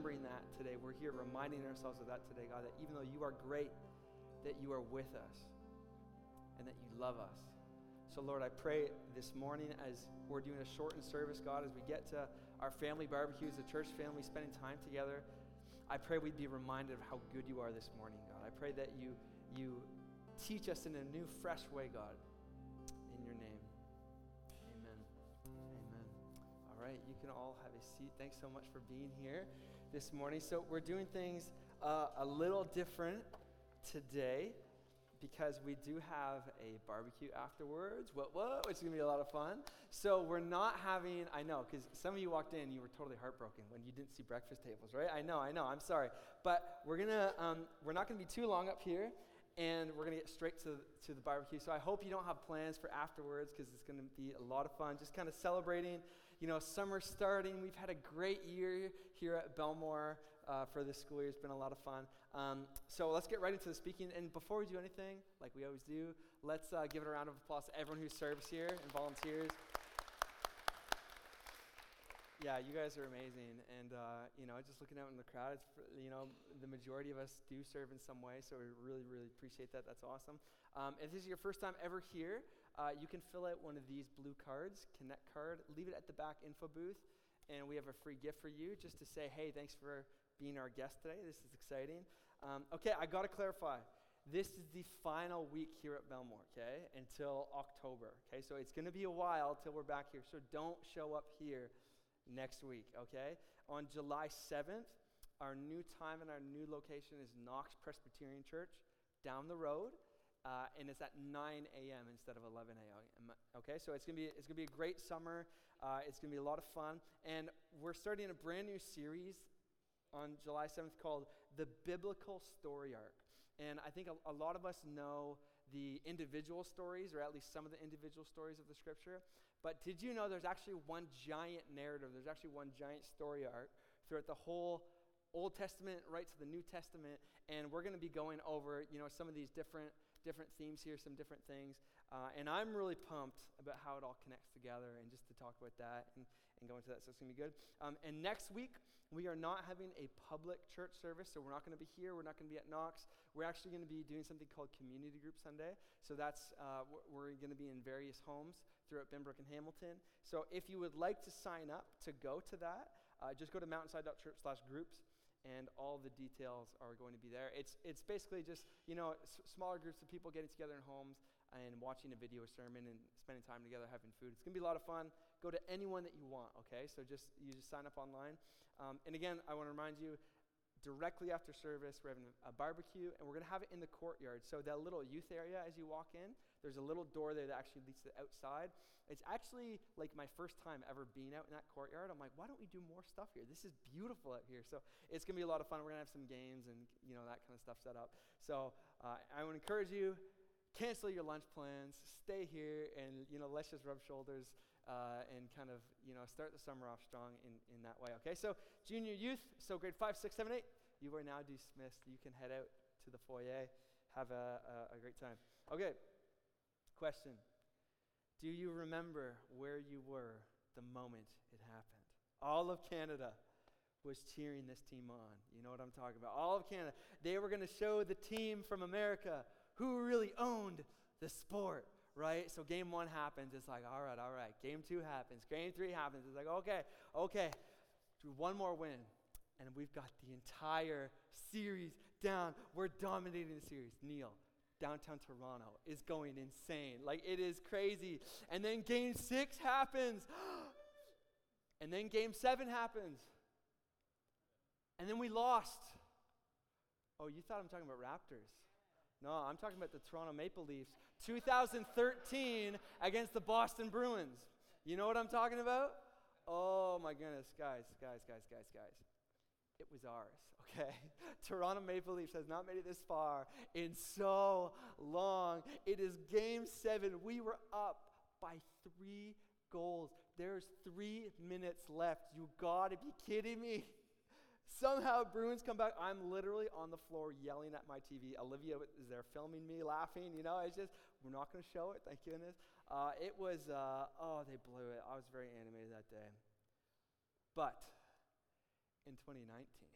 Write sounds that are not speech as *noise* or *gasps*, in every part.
remembering that today. We're here reminding ourselves of that today, God, that even though you are great, that you are with us and that you love us. So, Lord, I pray this morning as we're doing a shortened service, God, as we get to our family barbecues, the church family spending time together, I pray we'd be reminded of how good you are this morning, God. I pray that you, you teach us in a new, fresh way, God. In your name. Amen. Amen. All right, you can all have a seat. Thanks so much for being here this morning. So, we're doing things uh, a little different today because we do have a barbecue afterwards. What, what? Which is going to be a lot of fun. So we're not having, I know, because some of you walked in, you were totally heartbroken when you didn't see breakfast tables, right? I know, I know, I'm sorry. But we're to, um, we're not going to be too long up here and we're to get straight to, to the barbecue. So I hope you don't have plans for afterwards because it's to be a lot of fun. Just kind of celebrating, you know, summer starting. We've had a great year here at Bellmoore uh, for this school year. It's been a lot of fun. Um, so let's get right into the speaking. And before we do anything, like we always do, let's uh, give it a round of applause to everyone who serves here and volunteers yeah, you guys are amazing. And, uh, you know, just looking out in the crowd, you know, the majority of us do serve in some way, so we really, really appreciate that. That's awesome. Um, if this is your first time ever here, uh, you can fill out one of these blue cards, Connect card, leave it at the back info booth, and we have a free gift for you just to say, hey, thanks for being our guest today. This is exciting. Um, okay, I got to clarify. This is the final week here at Bellmoore, okay, until October, okay? So it's going to be a while till we're back here, so don't show up here next week, okay? On July 7th, our new time and our new location is Knox Presbyterian Church down the road. Uh, and it's at 9 a.m. instead of 11 a.m. Okay, so it's gonna be it's gonna be a great summer. Uh, it's gonna be a lot of fun, and we're starting a brand new series on July 7th called The Biblical Story Arc. And I think a, a, lot of us know the individual stories, or at least some of the individual stories of the scripture. But did you know there's actually one giant narrative? There's actually one giant story arc throughout the whole Old Testament right to the New Testament. And we're going to be going over, you know, some of these different different themes here, some different things. Uh, and I'm really pumped about how it all connects together and just to talk about that and, and go into that. So it's going to be good. Um, and next week, we are not having a public church service. So we're not going to be here. We're not going to be at Knox. We're actually going to be doing something called Community Group Sunday. So that's, uh, we're going to be in various homes throughout Binbrook and Hamilton. So if you would like to sign up to go to that, uh, just go to mountainside.church slash groups and all the details are going to be there. It's, it's basically just, you know, s- smaller groups of people getting together in homes and watching a video sermon and spending time together having food. It's going to be a lot of fun. Go to anyone that you want, okay? So just, you just sign up online. Um, and again, I want to remind you, directly after service, we're having a barbecue, and we're going to have it in the courtyard. So that little youth area as you walk in, there's a little door there that actually leads to the outside. It's actually like my first time ever being out in that courtyard. I'm like, why don't we do more stuff here? This is beautiful out here. So it's going to be a lot of fun. We're going to have some games and you know that kind of stuff set up. So uh, I would encourage you cancel your lunch plans, stay here, and you know, let's just rub shoulders uh, and kind of you know start the summer off strong in, in that way. Okay, so junior youth, so grade five, six, seven, eight, you are now dismissed. You can head out to the foyer, have a, a, a great time. Okay, question: Do you remember where you were the moment it happened? All of Canada was cheering this team on. You know what I'm talking about? All of Canada. They were going to show the team from America who really owned the sport, right? So game one happens. It's like, all right, all right. Game two happens. Game three happens. It's like, okay, okay. Do one more win. And we've got the entire series down. We're dominating the series. Neil, downtown Toronto is going insane. Like, it is crazy. And then game six happens. *gasps* and then game seven happens. And then we lost. Oh, you thought I'm talking about Raptors. No, I'm talking about the Toronto Maple Leafs 2013 against the Boston Bruins. You know what I'm talking about? Oh my goodness, guys, guys, guys, guys, guys. It was ours, okay? *laughs* Toronto Maple Leafs has not made it this far in so long. It is game seven. We were up by three goals. There's three minutes left. You gotta be kidding me. *laughs* Somehow Bruins come back. I'm literally on the floor yelling at my TV. Olivia is there filming me, laughing. You know, it's just, we're not going to show it, thank goodness. Uh, it was, uh, oh, they blew it. I was very animated that day. But in 2019.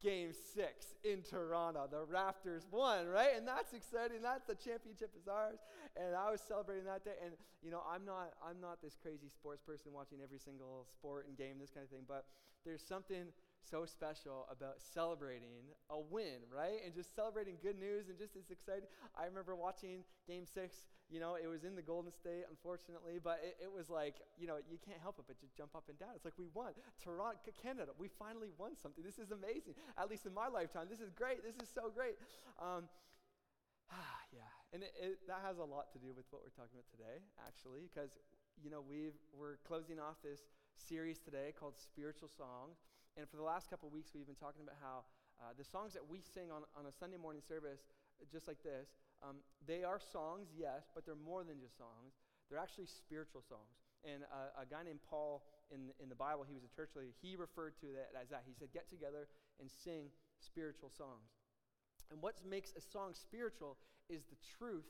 Game six in Toronto. The Raptors won, right? And that's exciting. That's the championship is ours. And I was celebrating that day. And you know, I'm not I'm not this crazy sports person watching every single sport and game, this kind of thing. But there's something so special about celebrating a win, right? And just celebrating good news and just it's exciting. I remember watching game six, you know, it was in the Golden State, unfortunately, but it, it, was like, you know, you can't help it but just jump up and down. It's like we won. Toronto, Canada, we finally won something. This is amazing. At least in my lifetime. This is great. This is so great. Um, *sighs* yeah, and it, it, that has a lot to do with what we're talking about today, actually, because, you know, we we're closing off this series today called Spiritual Songs. And for the last couple of weeks, we've been talking about how uh, the songs that we sing on, on a Sunday morning service, just like this, um, they are songs, yes, but they're more than just songs. They're actually spiritual songs. And uh, a guy named Paul in, in the Bible, he was a church leader, he referred to that as that. He said, get together and sing spiritual songs. And what makes a song spiritual is the truth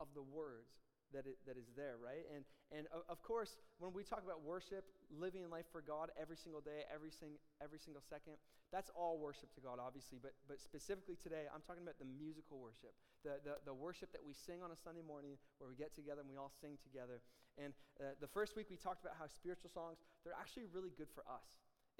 of the words that, it, that is there, right? And, and of course, when we talk about worship, living life for God every single day, every, sing, every single second, that's all worship to God, obviously. But, but specifically today, I'm talking about the musical worship, the, the, the worship that we sing on a Sunday morning where we get together and we all sing together. And uh, the first week, we talked about how spiritual songs, they're actually really good for us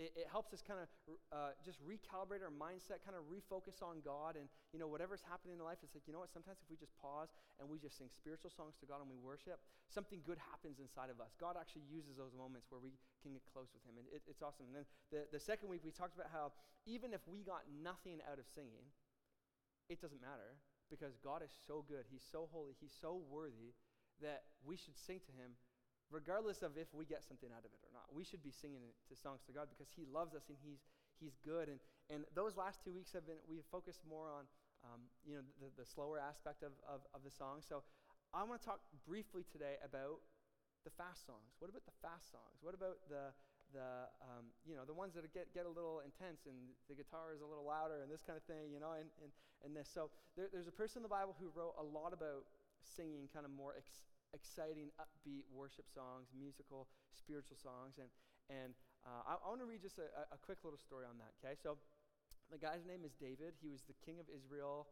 it, it helps us kind of uh, just recalibrate our mindset, kind of refocus on God. And, you know, whatever's happening in life, it's like, you know what, sometimes if we just pause and we just sing spiritual songs to God and we worship, something good happens inside of us. God actually uses those moments where we can get close with Him. And it, it's awesome. And then the, the second week, we talked about how even if we got nothing out of singing, it doesn't matter because God is so good. He's so holy. He's so worthy that we should sing to Him regardless of if we get something out of it or not. We should be singing to songs to God because He loves us and He's He's good. And and those last two weeks have been we've focused more on um, you know the, the slower aspect of, of, of the song. So I want to talk briefly today about the fast songs. What about the fast songs? What about the the um, you know the ones that get get a little intense and the guitar is a little louder and this kind of thing, you know, and and, and this. So there, there's a person in the Bible who wrote a lot about singing kind of more ex- exciting, upbeat worship songs, musical, spiritual songs. And, and uh, I, I want to read just a, a, quick little story on that, okay? So the guy's name is David. He was the king of Israel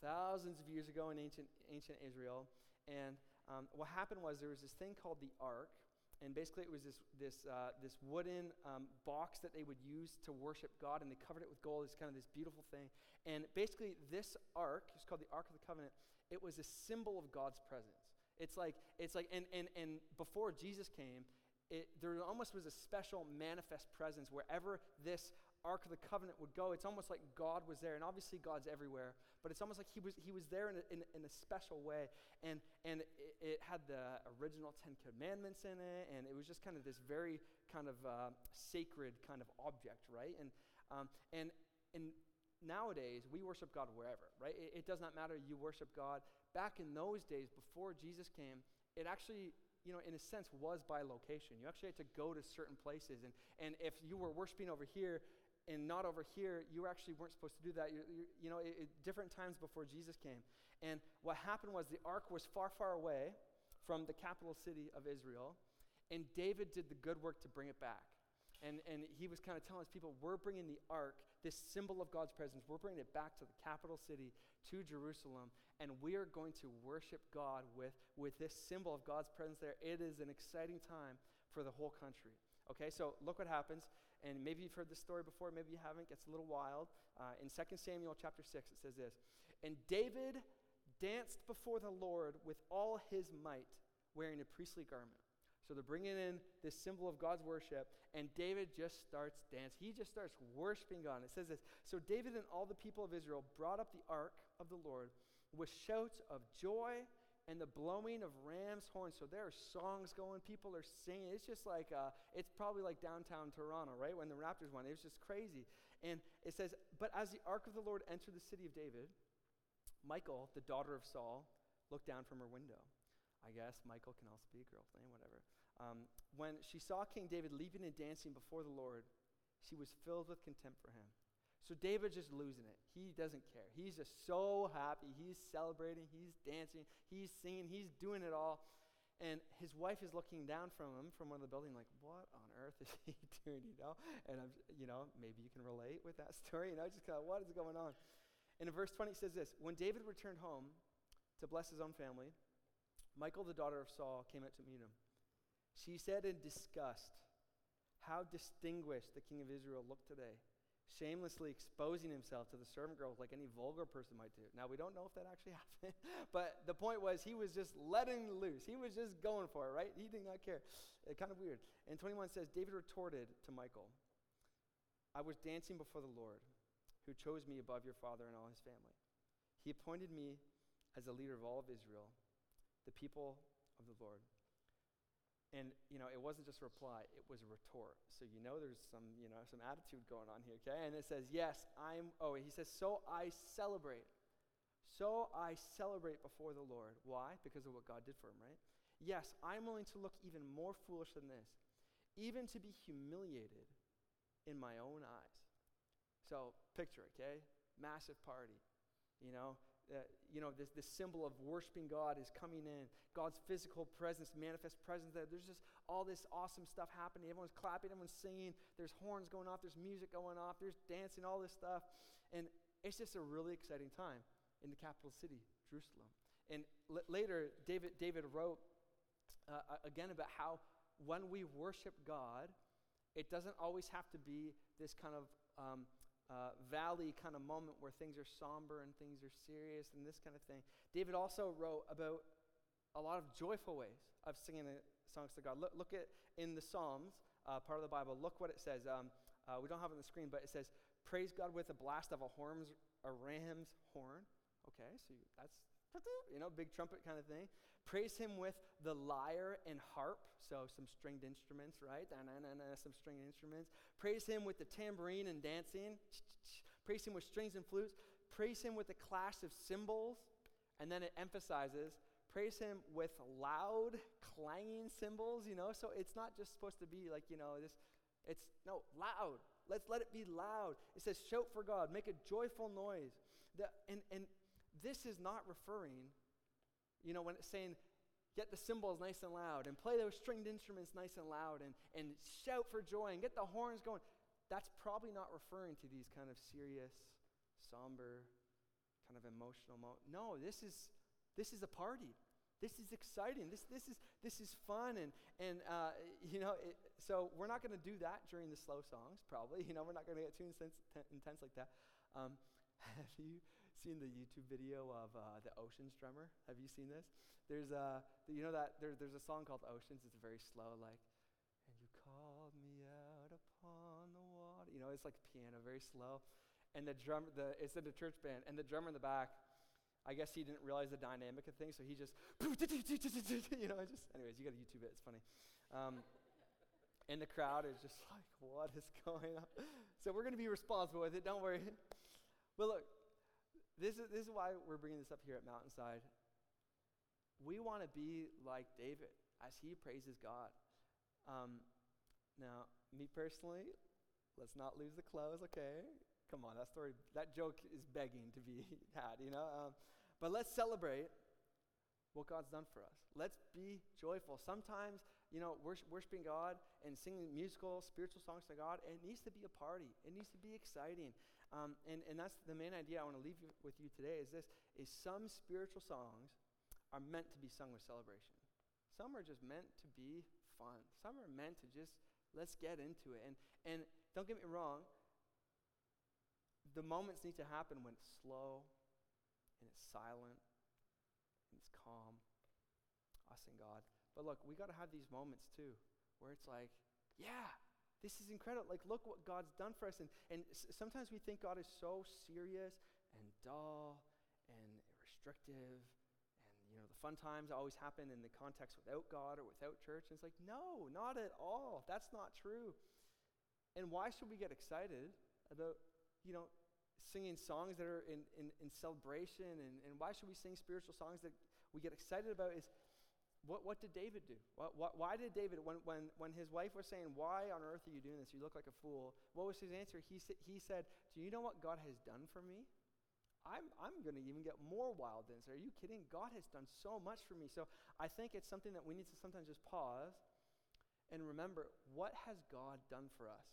thousands of years ago in ancient, ancient Israel. And um, what happened was there was this thing called the ark. And basically, it was this, this, uh, this wooden um, box that they would use to worship God, and they covered it with gold. It's kind of this beautiful thing. And basically, this ark, it's called the Ark of the Covenant, it was a symbol of God's presence. It's like, it's like and, and, and before Jesus came, it, there almost was a special manifest presence wherever this Ark of the Covenant would go. It's almost like God was there. And obviously, God's everywhere, but it's almost like He was, he was there in a, in, in a special way. And, and it, it, had the original Ten Commandments in it, and it was just kind of this very kind of uh, sacred kind of object, right? And, um, and, and nowadays, we worship God wherever, right? It, it does not matter. You worship God back in those days, before Jesus came, it actually, you know, in a sense, was by location. You actually had to go to certain places. And, and if you were worshiping over here and not over here, you actually weren't supposed to do that. You, you, you know, it, it, different times before Jesus came. And what happened was the ark was far, far away from the capital city of Israel. And David did the good work to bring it back. And, and he was kind of telling his people, we're bringing the ark, this symbol of God's presence, we're bringing it back to the capital city, to Jerusalem, and we are going to worship God with, with this symbol of God's presence there. It is an exciting time for the whole country. Okay, so look what happens. And maybe you've heard this story before, maybe you haven't. It gets a little wild. Uh, in 2 Samuel chapter 6, it says this And David danced before the Lord with all his might, wearing a priestly garment. So they're bringing in this symbol of God's worship, and David just starts dancing. He just starts worshiping God. And It says this So David and all the people of Israel brought up the ark of the Lord with shouts of joy and the blowing of ram's horns. So there are songs going, people are singing. It's just like, uh, it's probably like downtown Toronto, right? When the Raptors won. It was just crazy. And it says, But as the ark of the Lord entered the city of David, Michael, the daughter of Saul, looked down from her window. I guess Michael can also be a girl thing, whatever. Um, when she saw King David leaping and dancing before the Lord, she was filled with contempt for him. So David's just losing it. He doesn't care. He's just so happy. He's celebrating. He's dancing. He's singing. He's doing it all. And his wife is looking down from him from one of the building, like, what on earth is he *laughs* doing, you know? And I'm, you know, maybe you can relate with that *laughs* story, you know, just kind of, what is going on? And in verse 20, it says this When David returned home to bless his own family, Michal, the daughter of Saul, came out to meet him. She said in disgust, How distinguished the king of Israel looked today shamelessly exposing himself to the servant girls like any vulgar person might do. Now, we don't know if that actually *laughs* happened, but the point was he was just letting loose. He was just going for it, right? He did not care. Uh, kind of weird. And 21 says David retorted to Michael, I was dancing before the Lord, who chose me above your father and all his family. He appointed me as a leader of all of Israel, the people of the Lord. And, you know, it wasn't just a reply, it was a retort. So you know there's some, you know, some attitude going on here, okay? And it says, yes, I'm, oh, he says, so I celebrate. So I celebrate before the Lord. Why? Because of what God did for him, right? Yes, I'm willing to look even more foolish than this, even to be humiliated in my own eyes. So picture, okay? Massive party, you know, uh, you know, this, this symbol of worshiping God is coming in. God's physical presence, manifest presence there. There's just all this awesome stuff happening. Everyone's clapping, everyone's singing. There's horns going off, there's music going off, there's dancing, all this stuff. And it's just a really exciting time in the capital city, Jerusalem. And l- later, David, David wrote uh, again about how when we worship God, it doesn't always have to be this kind of um, uh, valley kind of moment where things are somber and things are serious and this kind of thing. David also wrote about a lot of joyful ways of singing songs to God. Look, look at in the Psalms, uh, part of the Bible, look what it says. Um, uh, we don't have it on the screen, but it says, Praise God with a blast of a, horns, a ram's horn. Okay, so that's, you know, big trumpet kind of thing. Praise him with the lyre and harp, so some stringed instruments, right? And some stringed instruments. Praise him with the tambourine and dancing. Praise him with strings and flutes. Praise him with the clash of cymbals. And then it emphasizes, praise him with loud, clanging cymbals, you know? So it's not just supposed to be like, you know, this, it's, no, loud. Let's let it be loud. It says, shout for God, make a joyful noise. The, and, and this is not referring you know, when it's saying, get the cymbals nice and loud and play those stringed instruments nice and loud and, and shout for joy and get the horns going, that's probably not referring to these kind of serious, somber, kind of emotional moments. No, this is, this is a party. This is exciting. This, this, is, this is fun. And, and uh, you know, it, so we're not going to do that during the slow songs, probably. *laughs* You know, we're not going to get too intense, intense like that. Um, *laughs* have you seen the YouTube video of uh, the Oceans drummer? Have you seen this? There's a, you know that there, there's a song called Oceans. It's very slow, like, and you called me out upon the water. You know, it's like piano, very slow. And the drum, the it's in the church band, and the drummer in the back. I guess he didn't realize the dynamic of things, so he just, *laughs* you know, I just. Anyways, you got to YouTube it. It's funny. Um, *laughs* and the crowd is just like, what is going on? *laughs* So we're to be responsible with it. Don't worry. But look, this is, this is why we're bringing this up here at Mountainside. We want to be like David as he praises God. Um, now, me personally, let's not lose the clothes, okay? Come on, that story, that joke is begging to be *laughs* had, you know? Um, but let's celebrate what God's done for us. Let's be joyful. Sometimes, you know, worshiping God and singing musical, spiritual songs to God, it needs to be a party. It needs to be exciting. Um, and, and that's the main idea I want to leave you, with you today is this, is some spiritual songs are meant to be sung with celebration. Some are just meant to be fun. Some are meant to just, let's get into it. And, and don't get me wrong, the moments need to happen when it's slow and it's silent and it's calm, us and God. But look, we got to have these moments too where it's like, yeah, this is incredible. Like, look what God's done for us. And, and sometimes we think God is so serious and dull and restrictive. And, you know, the fun times always happen in the context without God or without church. And it's like, no, not at all. That's not true. And why should we get excited about, you know, singing songs that are in, in, in celebration? And, and why should we sing spiritual songs that we get excited about? Is what, what did David do? What, what, why did David, when, when, when his wife was saying, Why on earth are you doing this? You look like a fool. What was his answer? He, sa- he said, Do you know what God has done for me? I'm, I'm going to even get more wild than this. Are you kidding? God has done so much for me. So I think it's something that we need to sometimes just pause and remember what has God done for us?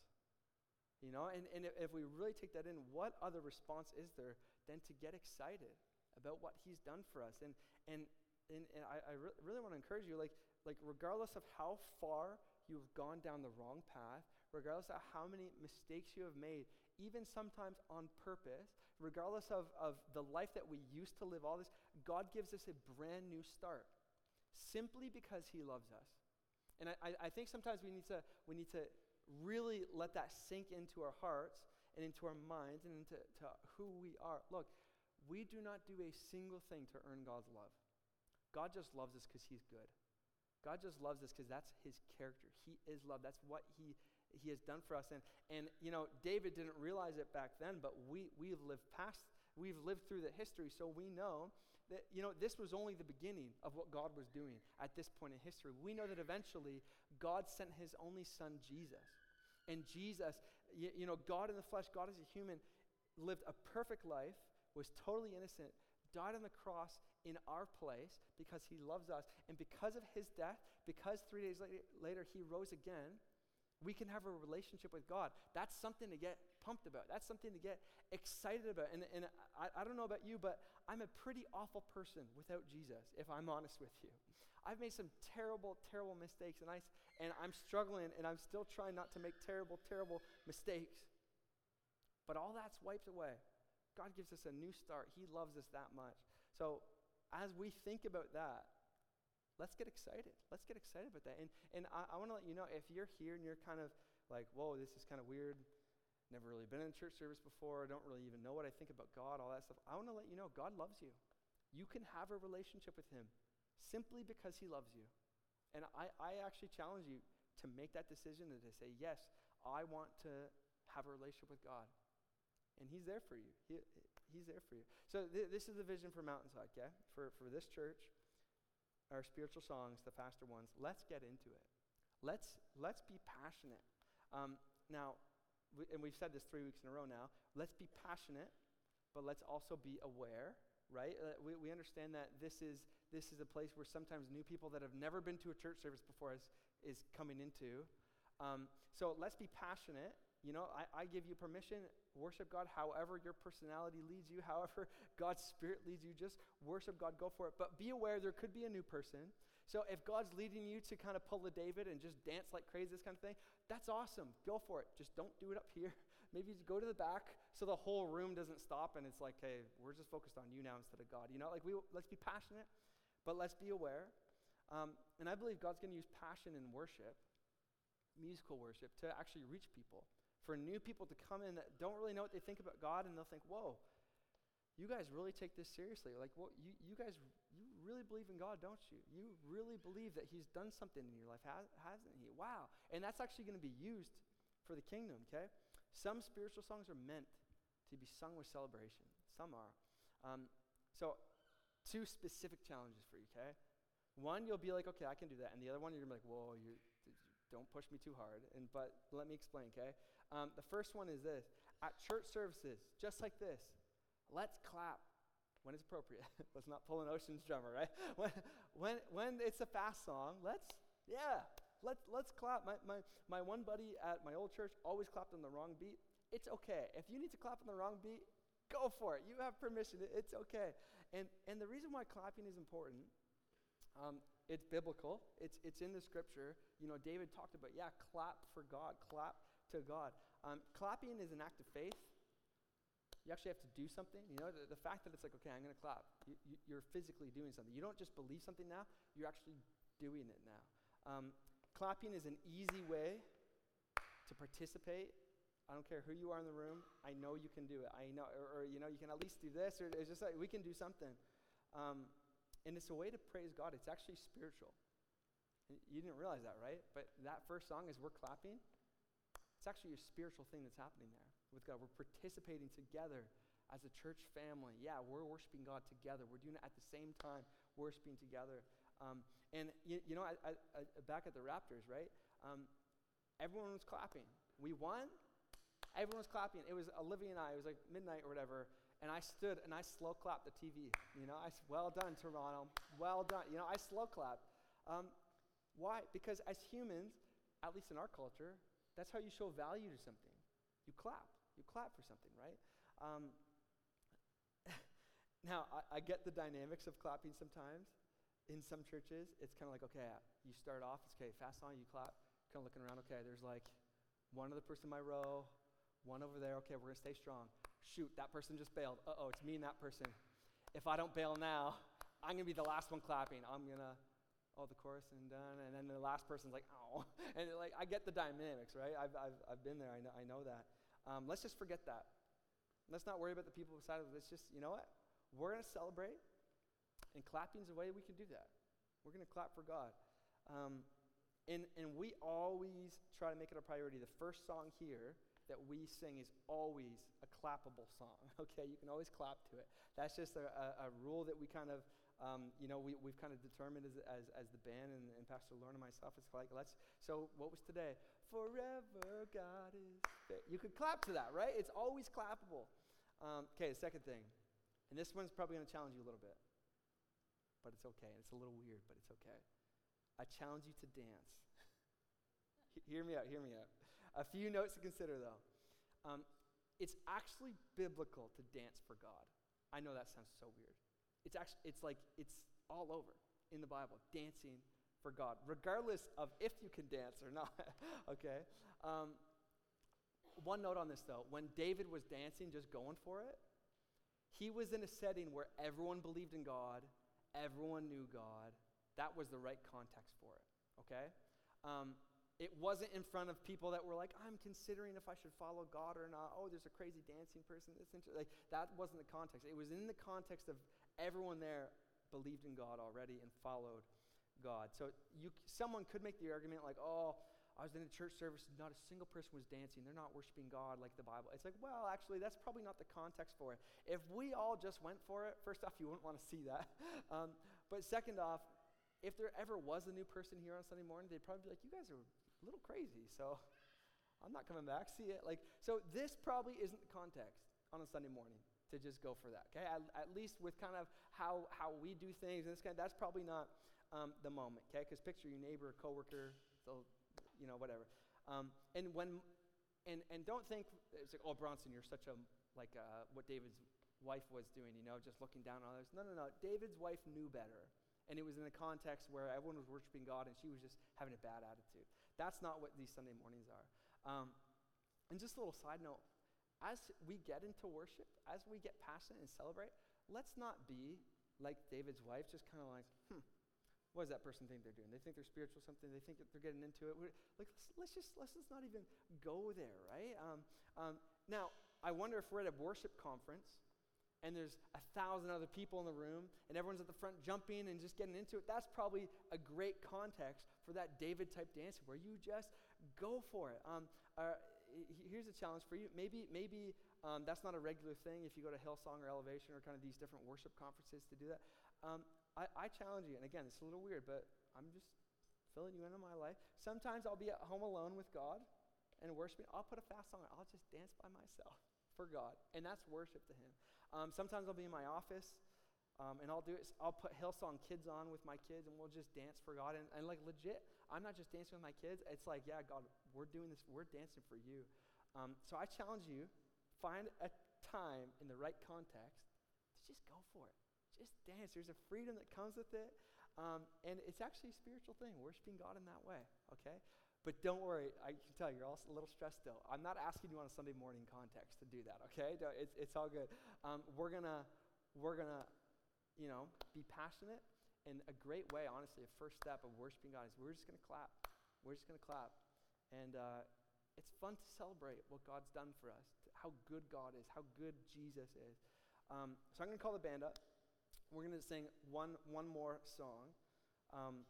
You know, and, and if we really take that in, what other response is there than to get excited about what He's done for us? And, and, and, and I, I re- really want to encourage you, like, like, regardless of how far you've gone down the wrong path, regardless of how many mistakes you have made, even sometimes on purpose, regardless of, of the life that we used to live, all this, God gives us a brand new start simply because He loves us. And I, I think sometimes we need, to, we need to really let that sink into our hearts and into our minds and into to who we are. Look, we do not do a single thing to earn God's love. God just loves us because He's good. God just loves us because that's His character. He is love. That's what He he has done for us. And, and you know, David didn't realize it back then, but we, we've lived past, we've lived through the history, so we know that, you know, this was only the beginning of what God was doing at this point in history. We know that eventually God sent his only son, Jesus. And Jesus, you, you know, God in the flesh, God as a human, lived a perfect life, was totally innocent, died on the cross in our place because he loves us. And because of his death, because three days later, he rose again, we can have a relationship with God. That's something to get pumped about. That's something to get excited about. And, and I, I don't know about you, but I'm a pretty awful person without Jesus, if I'm honest with you. I've made some terrible, terrible mistakes, and, I, and I'm struggling, and I'm still trying not to make terrible, terrible mistakes. But all that's wiped away. God gives us a new start. He loves us that much. So as we think about that, let's get excited. Let's get excited about that. And, and I, I want to let you know if you're here and you're kind of like, whoa, this is kind of weird, never really been in a church service before, don't really even know what I think about God, all that stuff, I want to let you know God loves you. You can have a relationship with Him simply because He loves you. And I, I actually challenge you to make that decision and to say, yes, I want to have a relationship with God. And He's there for you. He, he's there for you. So th- this is the vision for Mountainside, okay? For, for this church our spiritual songs, the faster ones, let's get into it. Let's, let's be passionate. Um, now, we, and we've said this three weeks in a row now, let's be passionate, but let's also be aware, right? Uh, we, we understand that this is, this is a place where sometimes new people that have never been to a church service before is, is coming into. Um, so let's be passionate. You know, I, I give you permission worship God however your personality leads you, *laughs* however God's Spirit leads you. Just worship God, go for it. But be aware there could be a new person. So if God's leading you to kind of pull a David and just dance like crazy, this kind of thing, that's awesome. Go for it. Just don't do it up *laughs* here. Maybe go to the back so the whole room doesn't stop and it's like, hey, we're just focused on you now instead of God. You know, like we let's be passionate, but let's be aware. Um, and I believe God's going to use passion in worship, musical worship, to actually reach people for new people to come in that don't really know what they think about God, and they'll think, whoa, you guys really take this seriously. Like, well, you, you guys, you really believe in God, don't you? You really believe that He's done something in your life, has, hasn't He? Wow. And that's actually going to be used for the kingdom, okay? Some spiritual songs are meant to be sung with celebration, some are. Um, so, two specific challenges for you, okay? One, you'll be like, okay, I can do that. And the other one, you're going to be like, whoa, you don't push me too hard. And, but let me explain, okay? Um, the first one is this at church services, just like this, let's clap when it's appropriate. *laughs* let's not pull an Ocean's drummer, right? *laughs* When, when, when it's a fast song, let's, yeah, let's, let's clap. My, my, my one buddy at my old church always clapped on the wrong beat. It's okay. If you need to clap on the wrong beat, go for it. You have permission. It's okay. And, and the reason why clapping is important, um, it's biblical. It's, it's in the scripture. You know, David talked about, yeah, clap for God, clap to God. Um, clapping is an act of faith. You actually have to do something. You know, the, the fact that it's like, okay, I'm going to clap. You, you, you're physically doing something. You don't just believe something now, you're actually doing it now. Um, clapping is an easy way to participate. I don't care who you are in the room. I know you can do it. I know, or, or you know, you can at least do this, or it's just like we can do something. Um, and it's a way to praise God. It's actually spiritual. You didn't realize that, right? But that first song, as we're clapping, it's actually a spiritual thing that's happening there with God. We're participating together as a church family. Yeah, we're worshiping God together. We're doing it at the same time, worshiping together. Um, and you, you know, I, I, I, back at the Raptors, right? Um, everyone was clapping. We won. Everyone was clapping. It was Olivia and I. It was like midnight or whatever. and I stood and I slow clapped the TV. You know, I said, well done, Toronto. Well done. You know, I slow clapped. Um, why? Because as humans, at least in our culture, that's how you show value to something. You clap. You clap for something, right? Um, *laughs* now, I, I, get the dynamics of clapping sometimes. In some churches, it's kind of like, okay, you start off, it's okay, fast song, you clap, kind of looking around, okay, there's like one other person in my row, one over there, okay, we're going to stay strong. Shoot, that person just bailed. Uh oh, it's me and that person. If I don't bail now, I'm going to be the last one clapping. I'm going to, oh, the chorus and done. And then the last person's like, oh. *laughs* And like, I get the dynamics, right? I've, I've, I've been there, I know, I know that. Um, let's just forget that. Let's not worry about the people beside us. Let's just, you know what? We're going to celebrate, and clapping is a way we can do that. We're going to clap for God. Um, and, and we always try to make it a priority. The first song here that we sing is always a clappable song, *laughs* okay? You can always clap to it. That's just a, a, a rule that we kind of, um, you know, we, we've kind of determined as, as, as the band and, and Pastor Lorna and myself. It's like, let's, so what was today? Forever God is You could clap to that, right? It's always clappable. Um, okay, the second thing, and this one's probably going to challenge you a little bit, but it's okay. It's a little weird, but it's okay. I challenge you to dance. *laughs* hear me out, hear me out. A few notes to consider, though. Um, it's actually biblical to dance for God. I know that sounds so weird. It's actually, it's like, it's all over in the Bible, dancing for God, regardless of if you can dance or not, *laughs* okay? Um, one note on this, though. When David was dancing, just going for it, he was in a setting where everyone believed in God, everyone knew God. That was the right context for it, okay? Um, it wasn't in front of people that were like, I'm considering if I should follow God or not. Oh, there's a crazy dancing person. That's Like, that wasn't the context. It was in the context of everyone there believed in God already and followed God. So you, someone could make the argument like, oh, I was in a church service, not a single person was dancing. They're not worshiping God like the Bible. It's like, well, actually, that's probably not the context for it. If we all just went for it, first off, you wouldn't want to see that. *laughs* Um, but second off, if there ever was a new person here on Sunday morning, they'd probably be like, you guys are a little crazy, so *laughs* I'm not coming back. See it? Like, so this probably isn't the context on a Sunday morning to just go for that. Okay, at, at least with kind of how how we do things and this kind. Of, that's probably not um, the moment. Okay, because picture your neighbor, coworker, so you know whatever. Um, and when and and don't think it's like oh Bronson, you're such a like uh, what David's wife was doing. You know, just looking down on others. No, no, no. David's wife knew better. And it was in a context where everyone was worshiping God and she was just having a bad attitude. That's not what these Sunday mornings are. Um, and just a little side note as we get into worship, as we get passionate and celebrate, let's not be like David's wife, just kind of like, hmm, what does that person think they're doing? They think they're spiritual something. They think that they're getting into it. We're, like, let's, let's, just let's just not even go there, right? Um, um, now, I wonder if we're at a worship conference and there's a thousand other people in the room and everyone's at the front jumping and just getting into it, that's probably a great context for that David type dancing where you just go for it. Um, uh, here's a challenge for you. Maybe, maybe um, that's not a regular thing if you go to Hillsong or Elevation or kind of these different worship conferences to do that. Um, I, I challenge you, and again, it's a little weird, but I'm just filling you into my life. Sometimes I'll be at home alone with God and worshiping. I'll put a fast song on. I'll just dance by myself *laughs* for God, and that's worship to Him. Um, sometimes I'll be in my office. Um, and I'll do it. I'll put Hillsong Kids on with my kids, and we'll just dance for God. And, and like legit, I'm not just dancing with my kids. It's like, yeah, God, we're doing this. We're dancing for you. Um, so I challenge you: find a time in the right context to just go for it. Just dance. There's a freedom that comes with it, um, and it's actually a spiritual thing, worshiping God in that way. Okay. But don't worry, I can tell you're all a little stressed still. I'm not asking you on a Sunday morning context to do that, okay? It's, it's all good. Um, we're gonna, we're gonna, you know, be passionate. And a great way, honestly, a first step of worshiping God is we're just gonna clap. We're just gonna clap. And uh, it's fun to celebrate what God's done for us, how good God is, how good Jesus is. Um, so I'm gonna call the band up. We're gonna sing one, one more song. Um,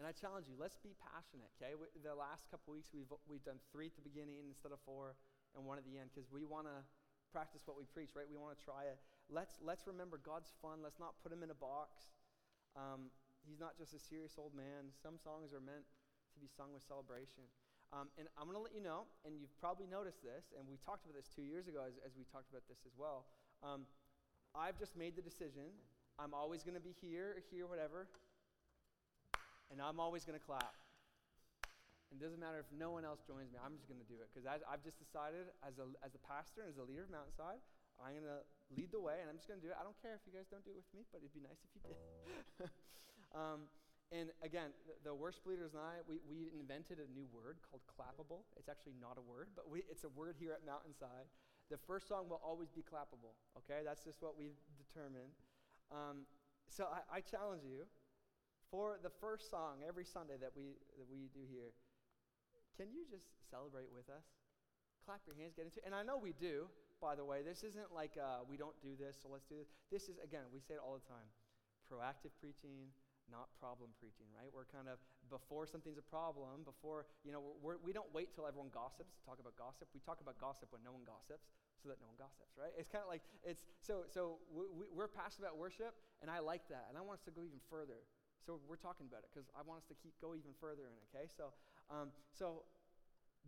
and I challenge you, let's be passionate, okay? We, the last couple weeks, we've, we've done three at the beginning instead of four and one at the end because we want to practice what we preach, right? We want to try it. Let's, let's remember God's fun. Let's not put him in a box. Um, he's not just a serious old man. Some songs are meant to be sung with celebration. Um, and I'm going to let you know, and you've probably noticed this, and we talked about this two years ago as, as we talked about this as well. Um, I've just made the decision. I'm always going to be here or here, whatever, and I'm always going to clap. And it doesn't matter if no one else joins me, I'm just going to do it. Because I've just decided, as a, as a pastor and as a leader of Mountainside, I'm going to lead the way, and I'm just going to do it. I don't care if you guys don't do it with me, but it'd be nice if you did. *laughs* um, and again, the, worship leaders and I, we, we invented a new word called clappable. It's actually not a word, but we, it's a word here at Mountainside. The first song will always be clappable, okay? That's just what we've determined. Um, so I, I, challenge you for the first song every Sunday that we, that we do here, can you just celebrate with us? Clap your hands, get into it. And I know we do, by the way. This isn't like uh, we don't do this, so let's do this. This is, again, we say it all the time proactive preaching not problem preaching, right? We're kind of before something's a problem, before, you know, we're, we do not wait till everyone gossips to talk about gossip. We talk about gossip when no one gossips so that no one gossips, right? It's kind of like, it's, so, so we, we're passionate about worship, and I like that, and I want us to go even further. So we're talking about it because I want us to keep go even further in, okay? So, um, so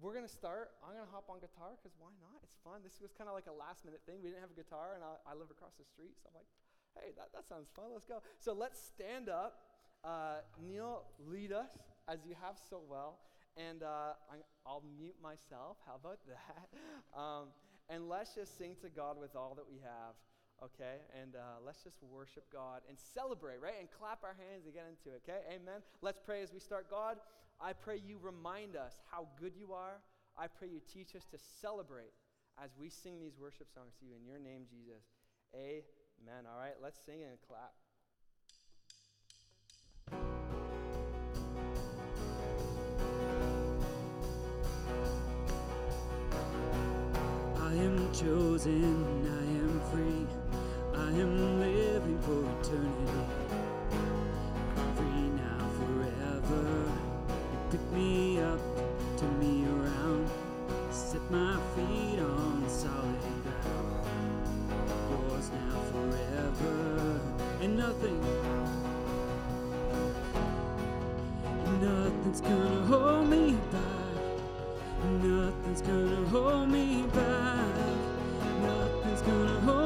we're going to start. I'm going to hop on guitar because why not? It's fun. This was kind of like a last minute thing. We didn't have a guitar, and I, I live across the street, so I'm like, hey, that, that sounds fun. Let's go. So let's stand up uh, Neil, lead us as you have so well. And uh, I'll mute myself. How about that? *laughs* Um, and let's just sing to God with all that we have, okay? And uh, let's just worship God and celebrate, right? And clap our hands and get into it, okay? Amen. Let's pray as we start. God, I pray you remind us how good you are. I pray you teach us to celebrate as we sing these worship songs to you. In your name, Jesus. Amen. All right, let's sing and clap. I am chosen, I am free, I am living for eternity. Me up, turn me around, set my feet on solid ground. Yours now, forever, and nothing, nothing's gonna hold me back. Nothing's gonna hold me back Nothing's gonna hold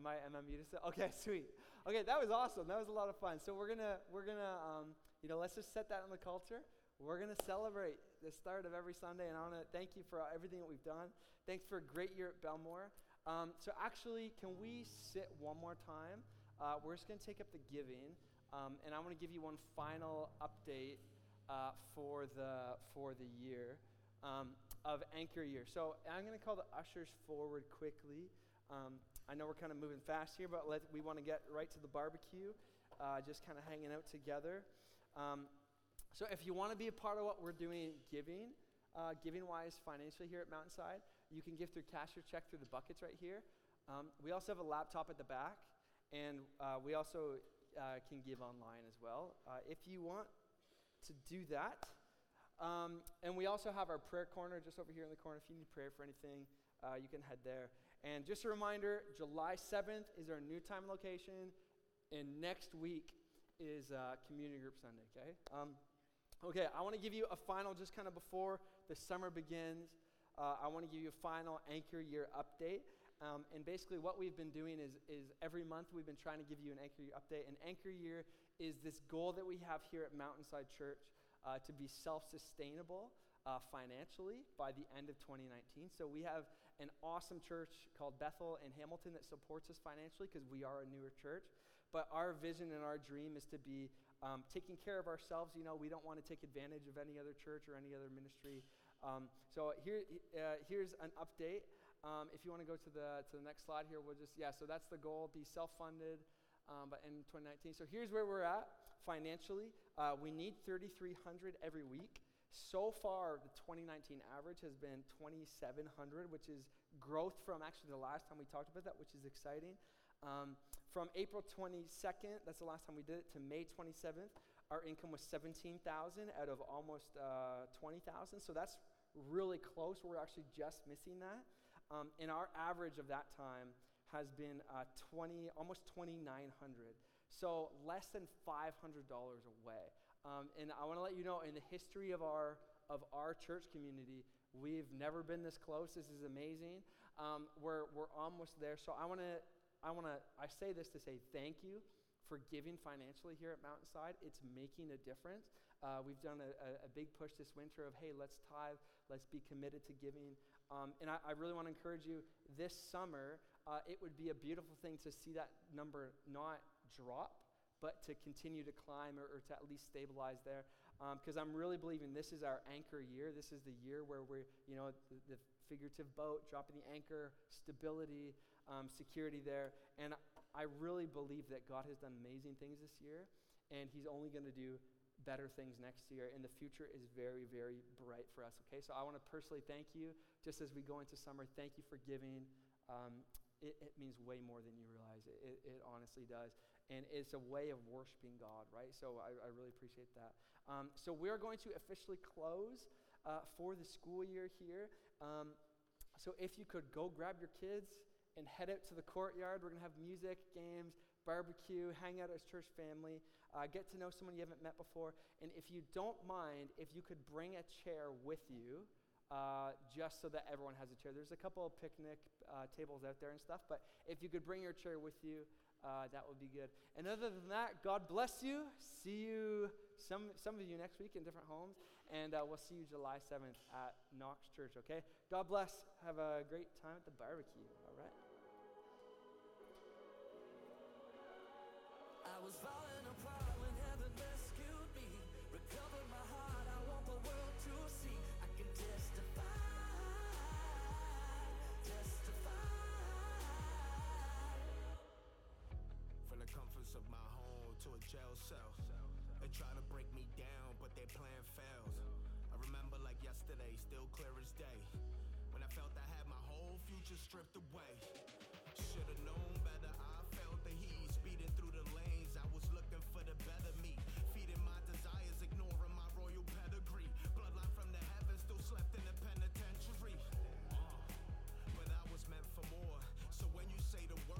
am I am I muted still? Okay, *laughs* sweet. Okay, that was awesome. That was a lot of fun. So we're gonna we're gonna um, you know let's just set that in the culture. We're gonna celebrate the start of every Sunday, and I want to thank you for everything that we've done. Thanks for a great year at Bellmoore. Um, so actually, can we sit one more time? Uh, we're just gonna take up the giving, um, and I want to give you one final update uh, for the for the year um, of Anchor Year. So I'm gonna call the ushers forward quickly. Um, I know we're kind of moving fast here, but let, we want to get right to the barbecue, uh, just kind of hanging out together. Um, so if you want to be a part of what we're doing giving, uh, giving wise financially here at Mountainside, you can give through cash or check through the buckets right here. Um, we also have a laptop at the back, and uh, we also uh, can give online as well. Uh, if you want to do that, um, and we also have our prayer corner just over here in the corner. If you need prayer for anything, uh, you can head there. And just a reminder July 7th is our new time location, and next week is uh, Community Group Sunday, okay? Um, okay, I want to give you a final, just kind of before the summer begins, uh, I want to give you a final Anchor Year update. Um, and basically, what we've been doing is, is every month we've been trying to give you an Anchor Year update. And Anchor Year is this goal that we have here at Mountainside Church uh, to be self sustainable uh, financially by the end of 2019. So we have an awesome church called Bethel in Hamilton that supports us financially because we are a newer church. But our vision and our dream is to be um, taking care of ourselves. You know, we don't want to take advantage of any other church or any other ministry. Um, so here, uh, here's an update. Um, if you want to go to the to the next slide here, we'll just yeah. So that's the goal: be self-funded, um, but in 2019. So here's where we're at financially. Uh, we need 3,300 every week. So far, the 2019 average has been 2,700, which is growth from actually the last time we talked about that, which is exciting. Um, from April 22nd, that's the last time we did it, to May 27th, our income was 17,000 out of almost uh, 20,000. So that's really close. We're actually just missing that. Um, and our average of that time has been uh, 20, almost 2,900. So less than $500 away. Um, and I want to let you know, in the history of our of our church community, we've never been this close. This is amazing. Um, we're we're almost there. So I want to I want to I say this to say thank you for giving financially here at Mountainside. It's making a difference. Uh, we've done a, a, a big push this winter of hey, let's tithe, let's be committed to giving. Um, and I, I, really want to encourage you this summer. Uh, it would be a beautiful thing to see that number not drop but to continue to climb or, or to at least stabilize there. Because um, I'm really believing this is our anchor year. This is the year where we're, you know, the, the figurative boat, dropping the anchor, stability, um, security there. And I really believe that God has done amazing things this year, and He's only going to do better things next year. And the future is very, very bright for us. Okay, so I want to personally thank you just as we go into summer. Thank you for giving. Um, it, it, means way more than you realize. It, it, it honestly does and it's a way of worshiping God, right? So I, I really appreciate that. Um, so we're going to officially close uh, for the school year here. Um, so if you could go grab your kids and head out to the courtyard, we're going to have music, games, barbecue, hang out as church family, uh, get to know someone you haven't met before. And if you don't mind, if you could bring a chair with you. Uh, just so that everyone has a chair. There's a couple of picnic uh, tables out there and stuff, but if you could bring your chair with you, uh, that would be good. And other than that, God bless you. See you, some, some of you next week in different homes. And uh, we'll see you July 7th at Knox Church, okay? God bless. Have a great time at the barbecue, all right? comforts of my home to a jail cell. They try to break me down, but their plan fails. I remember like yesterday, still clear as day. When I felt I had my whole future stripped away. Should've known better, I felt the heat. Speeding through the lanes, I was looking for the better me. Feeding my desires, ignoring my royal pedigree. Bloodline from the heavens, still slept in the penitentiary. Uh, but I was meant for more. So when you say the word,